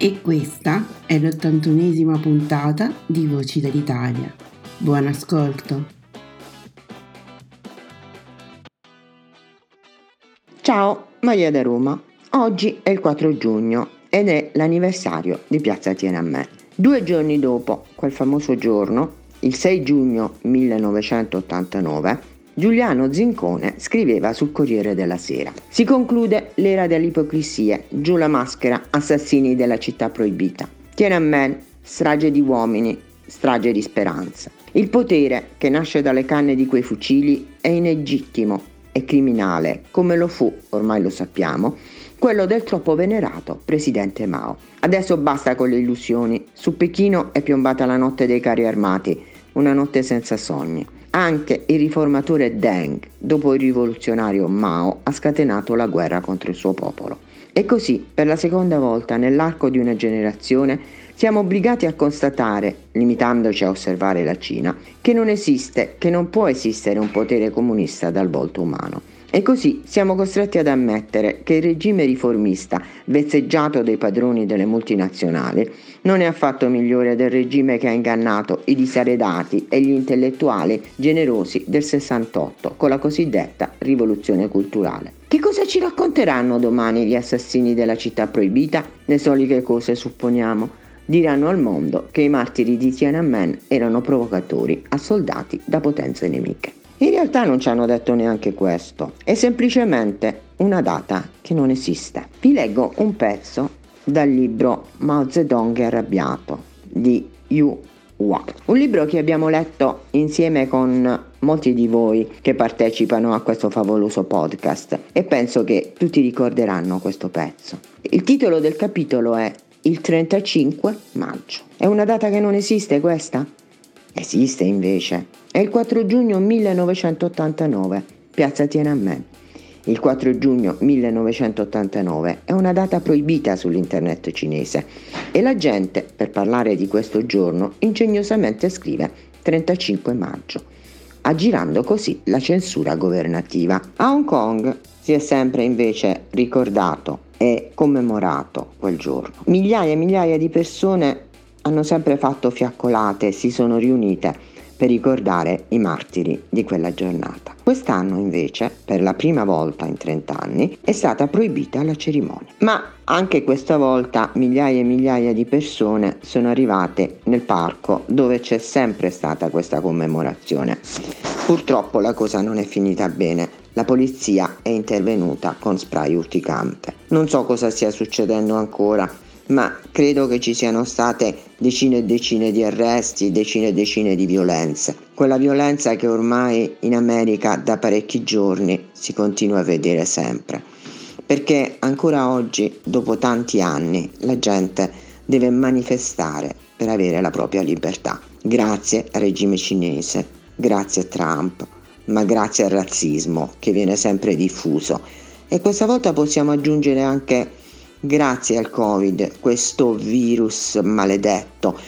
E questa è l'81esima puntata di Voci dell'Italia. Buon ascolto! Ciao, Maria da Roma. Oggi è il 4 giugno ed è l'anniversario di Piazza Tiananmen. Due giorni dopo quel famoso giorno, il 6 giugno 1989, Giuliano Zincone scriveva sul Corriere della Sera. Si conclude l'era delle ipocrisie, giù la maschera, assassini della città proibita. Tiananmen, strage di uomini, strage di speranza. Il potere che nasce dalle canne di quei fucili è illegittimo e criminale, come lo fu, ormai lo sappiamo, quello del troppo venerato presidente Mao. Adesso basta con le illusioni. Su Pechino è piombata la notte dei carri armati, una notte senza sogni. Anche il riformatore Deng, dopo il rivoluzionario Mao, ha scatenato la guerra contro il suo popolo. E così, per la seconda volta nell'arco di una generazione, siamo obbligati a constatare, limitandoci a osservare la Cina, che non esiste, che non può esistere un potere comunista dal volto umano. E così siamo costretti ad ammettere che il regime riformista, vezzeggiato dai padroni delle multinazionali, non è affatto migliore del regime che ha ingannato i disaredati e gli intellettuali generosi del 68 con la cosiddetta rivoluzione culturale. Che cosa ci racconteranno domani gli assassini della città proibita? Le solite cose supponiamo. Diranno al mondo che i martiri di Tiananmen erano provocatori a soldati da potenze nemiche. In realtà non ci hanno detto neanche questo, è semplicemente una data che non esiste. Vi leggo un pezzo dal libro Mao Zedong arrabbiato di Yu Hua, un libro che abbiamo letto insieme con molti di voi che partecipano a questo favoloso podcast e penso che tutti ricorderanno questo pezzo. Il titolo del capitolo è Il 35 maggio. È una data che non esiste questa? Esiste invece. È il 4 giugno 1989, piazza Tiananmen. Il 4 giugno 1989 è una data proibita sull'internet cinese e la gente, per parlare di questo giorno, ingegnosamente scrive 35 maggio, aggirando così la censura governativa. A Hong Kong si è sempre invece ricordato e commemorato quel giorno. Migliaia e migliaia di persone hanno sempre fatto fiaccolate e si sono riunite per ricordare i martiri di quella giornata. Quest'anno invece, per la prima volta in 30 anni, è stata proibita la cerimonia. Ma anche questa volta migliaia e migliaia di persone sono arrivate nel parco dove c'è sempre stata questa commemorazione. Purtroppo la cosa non è finita bene. La polizia è intervenuta con spray urticante. Non so cosa stia succedendo ancora, ma credo che ci siano state decine e decine di arresti, decine e decine di violenze. Quella violenza che ormai in America da parecchi giorni si continua a vedere sempre. Perché ancora oggi, dopo tanti anni, la gente deve manifestare per avere la propria libertà. Grazie al regime cinese, grazie a Trump, ma grazie al razzismo che viene sempre diffuso. E questa volta possiamo aggiungere anche grazie al Covid, questo virus maledetto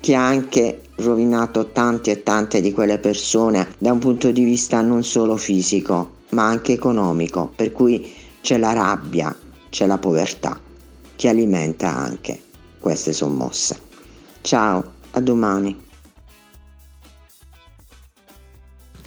che ha anche rovinato tante e tante di quelle persone da un punto di vista non solo fisico, ma anche economico, per cui c'è la rabbia, c'è la povertà che alimenta anche queste sommosse. Ciao, a domani.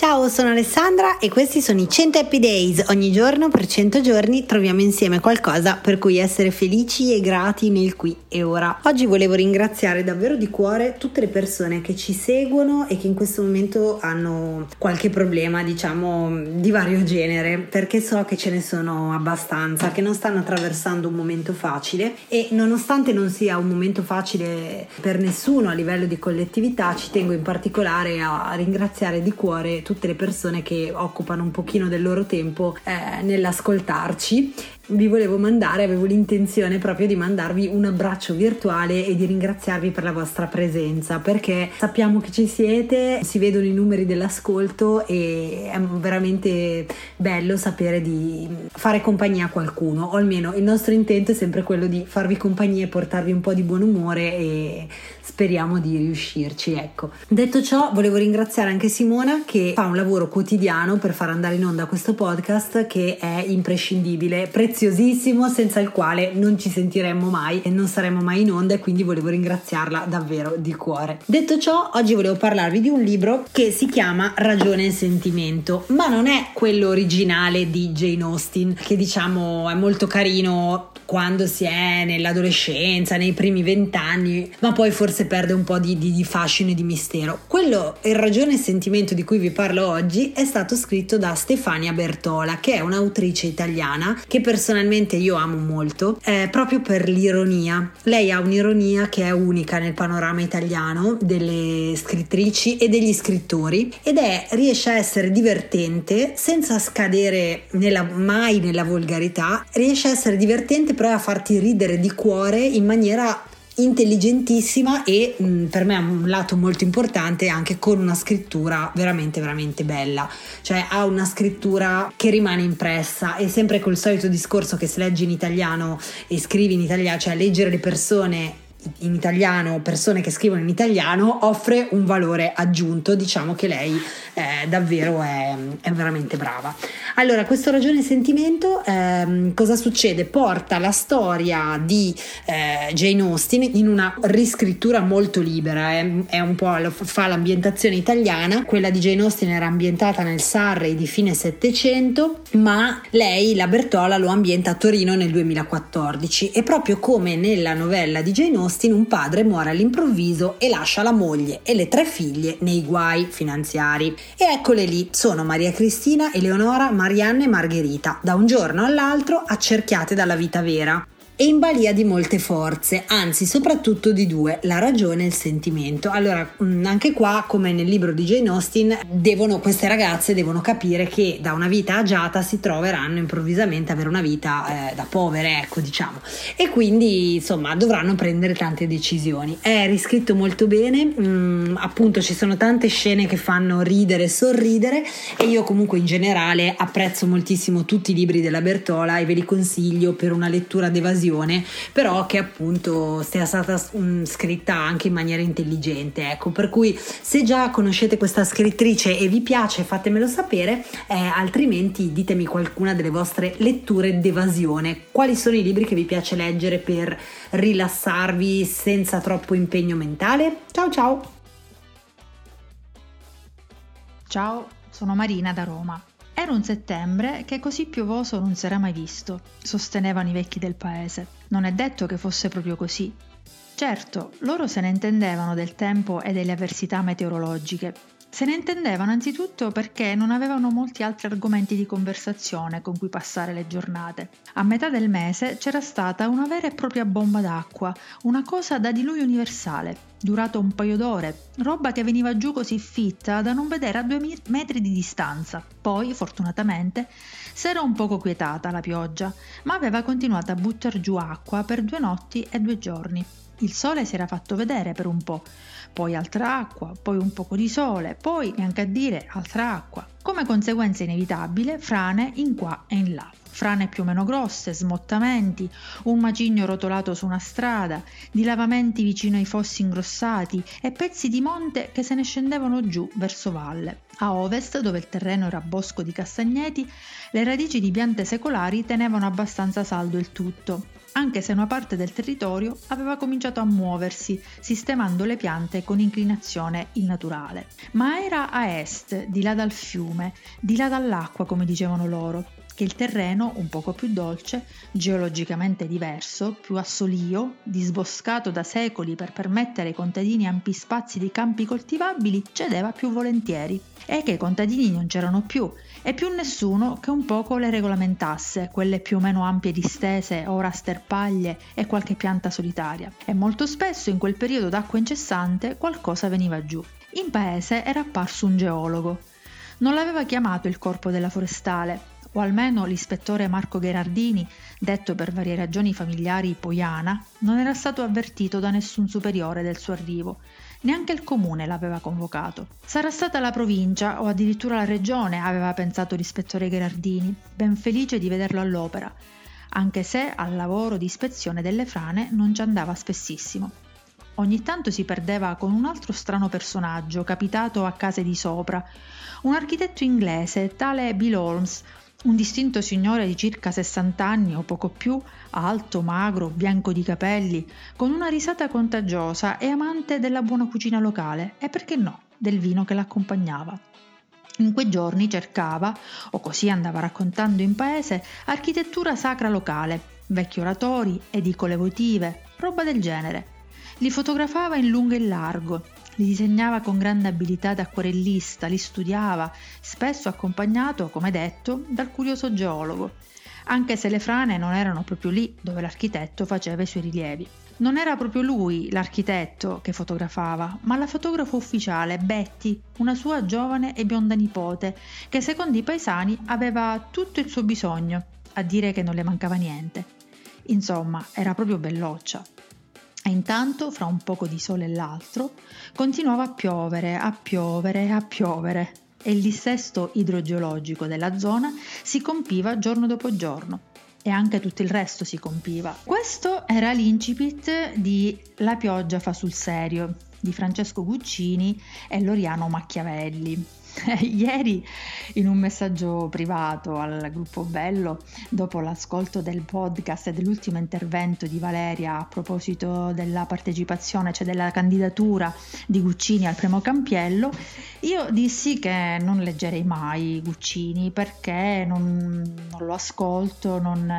Ciao, sono Alessandra e questi sono i 100 Happy Days. Ogni giorno per 100 giorni troviamo insieme qualcosa per cui essere felici e grati nel qui e ora. Oggi volevo ringraziare davvero di cuore tutte le persone che ci seguono e che in questo momento hanno qualche problema, diciamo, di vario genere, perché so che ce ne sono abbastanza, che non stanno attraversando un momento facile e nonostante non sia un momento facile per nessuno a livello di collettività, ci tengo in particolare a ringraziare di cuore tutte le persone che occupano un pochino del loro tempo eh, nell'ascoltarci vi volevo mandare, avevo l'intenzione proprio di mandarvi un abbraccio virtuale e di ringraziarvi per la vostra presenza perché sappiamo che ci siete, si vedono i numeri dell'ascolto e è veramente bello sapere di fare compagnia a qualcuno o almeno il nostro intento è sempre quello di farvi compagnia e portarvi un po' di buon umore e speriamo di riuscirci, ecco. Detto ciò, volevo ringraziare anche Simona che fa un lavoro quotidiano per far andare in onda questo podcast che è imprescindibile, prezioso preziosissimo senza il quale non ci sentiremmo mai e non saremmo mai in onda e quindi volevo ringraziarla davvero di cuore. Detto ciò, oggi volevo parlarvi di un libro che si chiama Ragione e sentimento, ma non è quello originale di Jane Austen, che diciamo è molto carino quando si è nell'adolescenza, nei primi vent'anni, ma poi forse perde un po' di, di, di fascino e di mistero. Quello, il ragione e sentimento di cui vi parlo oggi, è stato scritto da Stefania Bertola, che è un'autrice italiana che personalmente io amo molto, è proprio per l'ironia. Lei ha un'ironia che è unica nel panorama italiano delle scrittrici e degli scrittori ed è riesce a essere divertente senza scadere nella, mai nella volgarità, riesce a essere divertente però a farti ridere di cuore in maniera intelligentissima e mh, mm, per me ha un lato molto importante anche con una scrittura veramente veramente bella. Cioè ha una scrittura che rimane impressa e sempre col solito discorso che se leggi in italiano e scrivi in italiano cioè leggere le persone in italiano, persone che scrivono in italiano, offre un valore aggiunto. Diciamo che lei eh, davvero è, è, veramente brava. Allora, questo ragione e sentimento, ehm, cosa succede? Porta la storia di eh, Jane Austen in una riscrittura molto libera, eh, è un po' fa l'ambientazione italiana, quella di Jane Austen era ambientata nel Surrey di fine Settecento, ma lei, la Bertola, lo ambienta a Torino nel 2014 e proprio come nella novella di Jane Austen, Austin un padre muore all'improvviso e lascia la moglie e le tre figlie nei guai finanziari. E eccole lì, sono Maria Cristina, Eleonora, Marianne e Margherita, da un giorno all'altro accerchiate dalla vita vera e in balia di molte forze, anzi soprattutto di due, la ragione e il sentimento. Allora, mm, anche qua, come nel libro di Jane Austen, devono, queste ragazze devono capire che da una vita agiata si troveranno improvvisamente ad avere una vita eh, da povere, ecco diciamo. E quindi, insomma, dovranno prendere tante decisioni. È riscritto molto bene, mh, mm, appunto ci sono tante scene che fanno ridere e sorridere e io comunque in generale apprezzo moltissimo tutti i libri della Bertola e ve li consiglio per una lettura d'evasione televisione, però che appunto sia stata um, scritta anche in maniera intelligente. Ecco, per cui se già conoscete questa scrittrice e vi piace, fatemelo sapere, eh, altrimenti ditemi qualcuna delle vostre letture d'evasione. Quali sono i libri che vi piace leggere per rilassarvi senza troppo impegno mentale? Ciao ciao! Ciao, sono Marina da Roma. Era un settembre che così piovoso non si era mai visto, sostenevano i vecchi del paese. Non è detto che fosse proprio così. Certo, loro se ne intendevano del tempo e delle avversità meteorologiche. Se ne intendevano anzitutto perché non avevano molti altri argomenti di conversazione con cui passare le giornate. A metà del mese c'era stata una vera e propria bomba d'acqua, una cosa da diluvio universale, durato un paio d'ore, roba che veniva giù così fitta da non vedere a due metri di distanza. Poi, fortunatamente, s'era un poco quietata la pioggia, ma aveva continuato a buttar giù acqua per due notti e due giorni. Il sole si era fatto vedere per un po', poi altra acqua, poi un poco di sole, poi neanche a dire altra acqua. Come conseguenza inevitabile, frane in qua e in là frane più o meno grosse, smottamenti, un macigno rotolato su una strada, dilavamenti vicino ai fossi ingrossati e pezzi di monte che se ne scendevano giù verso valle. A ovest, dove il terreno era bosco di castagneti, le radici di piante secolari tenevano abbastanza saldo il tutto. Anche se una parte del territorio aveva cominciato a muoversi, sistemando le piante con inclinazione innaturale. Ma era a est, di là dal fiume, di là dall'acqua, come dicevano loro, che il terreno, un poco più dolce, geologicamente diverso, più assolio, disboscato da secoli per permettere ai contadini ampi spazi di campi coltivabili, cedeva più volentieri, e che i contadini non c'erano più, e più nessuno che un poco le regolamentasse, quelle più o meno ampie distese, ora sterpaglie e qualche pianta solitaria. E molto spesso in quel periodo d'acqua incessante qualcosa veniva giù. In paese era apparso un geologo. Non l'aveva chiamato il corpo della forestale, o almeno l'ispettore Marco Gherardini, detto per varie ragioni familiari Poiana, non era stato avvertito da nessun superiore del suo arrivo. Neanche il comune l'aveva convocato. Sarà stata la provincia o addirittura la regione, aveva pensato l'ispettore Gherardini, ben felice di vederlo all'opera, anche se al lavoro di ispezione delle frane non ci andava spessissimo. Ogni tanto si perdeva con un altro strano personaggio capitato a case di sopra, un architetto inglese, tale Bill Holmes, un distinto signore di circa 60 anni o poco più, alto, magro, bianco di capelli, con una risata contagiosa e amante della buona cucina locale e perché no, del vino che l'accompagnava. In quei giorni cercava, o così andava raccontando in paese, architettura sacra locale, vecchi oratori, edicole votive, roba del genere. Li fotografava in lungo e largo, li disegnava con grande abilità da acquarellista, li studiava, spesso accompagnato, come detto, dal curioso geologo, anche se le frane non erano proprio lì dove l'architetto faceva i suoi rilievi. Non era proprio lui, l'architetto, che fotografava, ma la fotografa ufficiale, Betty, una sua giovane e bionda nipote, che secondo i paesani aveva tutto il suo bisogno, a dire che non le mancava niente. Insomma, era proprio belloccia. E intanto, fra un poco di sole e l'altro, continuava a piovere, a piovere, a piovere e il dissesto idrogeologico della zona si compiva giorno dopo giorno e anche tutto il resto si compiva. Questo era l'incipit di La pioggia fa sul serio di Francesco Guccini e Loriano Macchiavelli. Ieri in un messaggio privato al gruppo Bello, dopo l'ascolto del podcast e dell'ultimo intervento di Valeria a proposito della partecipazione, cioè della candidatura di Guccini al premio Campiello, io dissi che non leggerei mai Guccini perché non, non lo ascolto, non,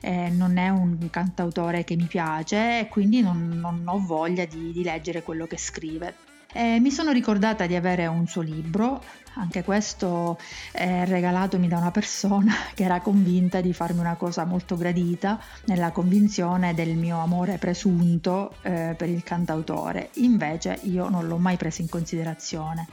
eh, non, è un cantautore che mi piace e quindi non, non ho voglia di, di leggere quello che scrive. Eh, mi sono ricordata di avere un suo libro, anche questo è regalatomi da una persona che era convinta di farmi una cosa molto gradita, nella convinzione del mio amore presunto eh, per il cantautore. Invece io non l'ho mai preso in considerazione.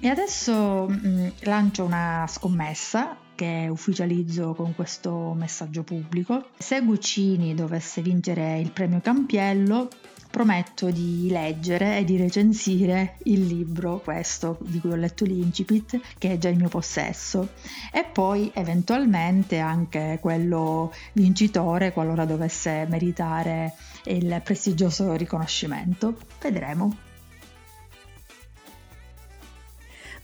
E adesso mh, mm, lancio una scommessa che ufficializzo con questo messaggio pubblico. Se Guccini dovesse vincere il premio Campiello, prometto di leggere e di recensire il libro, questo di cui ho letto l'incipit, che è già in mio possesso, e poi eventualmente anche quello vincitore qualora dovesse meritare il prestigioso riconoscimento. Vedremo.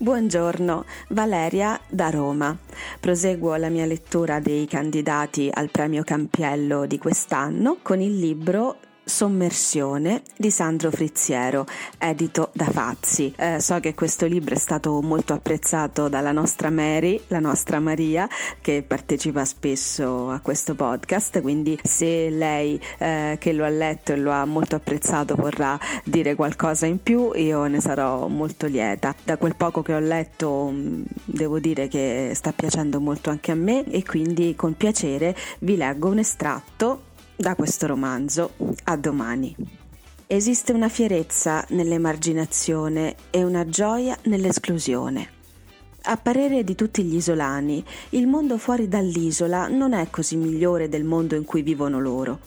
Buongiorno, Valeria da Roma. Proseguo la mia lettura dei candidati al premio Campiello di quest'anno con il libro Sommersione di Sandro Frizziero, edito da Fazzi. Eh, so che questo libro è stato molto apprezzato dalla nostra Mary, la nostra Maria, che partecipa spesso a questo podcast, quindi se lei eh, che lo ha letto e lo ha molto apprezzato vorrà dire qualcosa in più, io ne sarò molto lieta. Da quel poco che ho letto mm, devo dire che sta piacendo molto anche a me e quindi con piacere vi leggo un estratto da questo romanzo. A domani. Esiste una fierezza nell'emarginazione e una gioia nell'esclusione. A parere di tutti gli isolani, il mondo fuori dall'isola non è così migliore del mondo in cui vivono loro.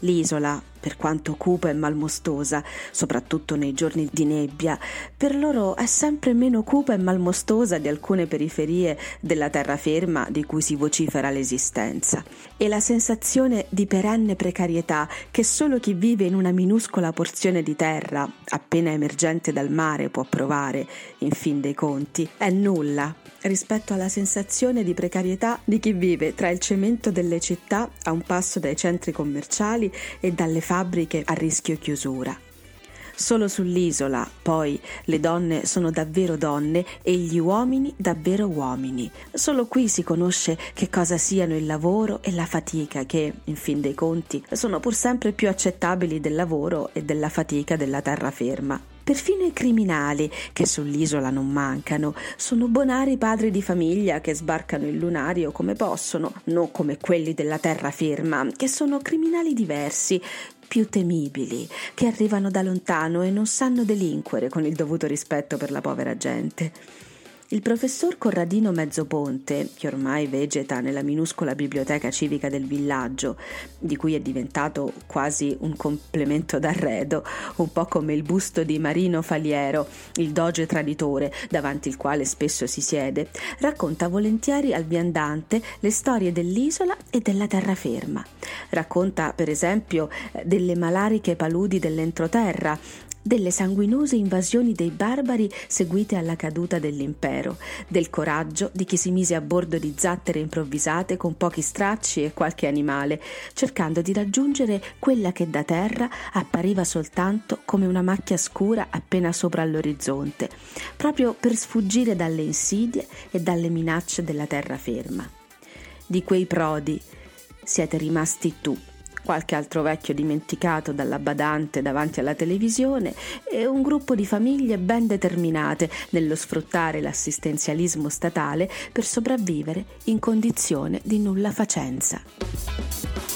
L'isola, per quanto cupa e malmostosa, soprattutto nei giorni di nebbia, per loro è sempre meno cupa e malmostosa di alcune periferie della terraferma di cui si vocifera l'esistenza. E la sensazione di perenne precarietà che solo chi vive in una minuscola porzione di terra, appena emergente dal mare, può provare, in fin dei conti, è nulla rispetto alla sensazione di precarietà di chi vive tra il cemento delle città a un passo dai centri commerciali e dalle fabbriche a rischio chiusura. Solo sull'isola, poi, le donne sono davvero donne e gli uomini davvero uomini. Solo qui si conosce che cosa siano il lavoro e la fatica che, in fin dei conti, sono pur sempre più accettabili del lavoro e della fatica della terraferma. Perfino i criminali, che sull'isola non mancano, sono bonari padri di famiglia che sbarcano il lunario come possono, non come quelli della terraferma, che sono criminali diversi, più temibili, che arrivano da lontano e non sanno delinquere con il dovuto rispetto per la povera gente. Il professor Corradino Mezzoponte, che ormai vegeta nella minuscola biblioteca civica del villaggio, di cui è diventato quasi un complemento d'arredo, un po' come il busto di Marino Faliero, il doge traditore, davanti il quale spesso si siede, racconta volentieri al viandante le storie dell'isola e della terraferma. Racconta, per esempio, delle malariche paludi dell'entroterra, delle sanguinose invasioni dei barbari seguite alla caduta dell'impero, del coraggio di chi si mise a bordo di zattere improvvisate con pochi stracci e qualche animale, cercando di raggiungere quella che da terra appariva soltanto come una macchia scura appena sopra l'orizzonte, proprio per sfuggire dalle insidie e dalle minacce della terraferma. Di quei prodi siete rimasti tu qualche altro vecchio dimenticato dalla badante davanti alla televisione e un gruppo di famiglie ben determinate nello sfruttare l'assistenzialismo statale per sopravvivere in condizione di nulla facenza.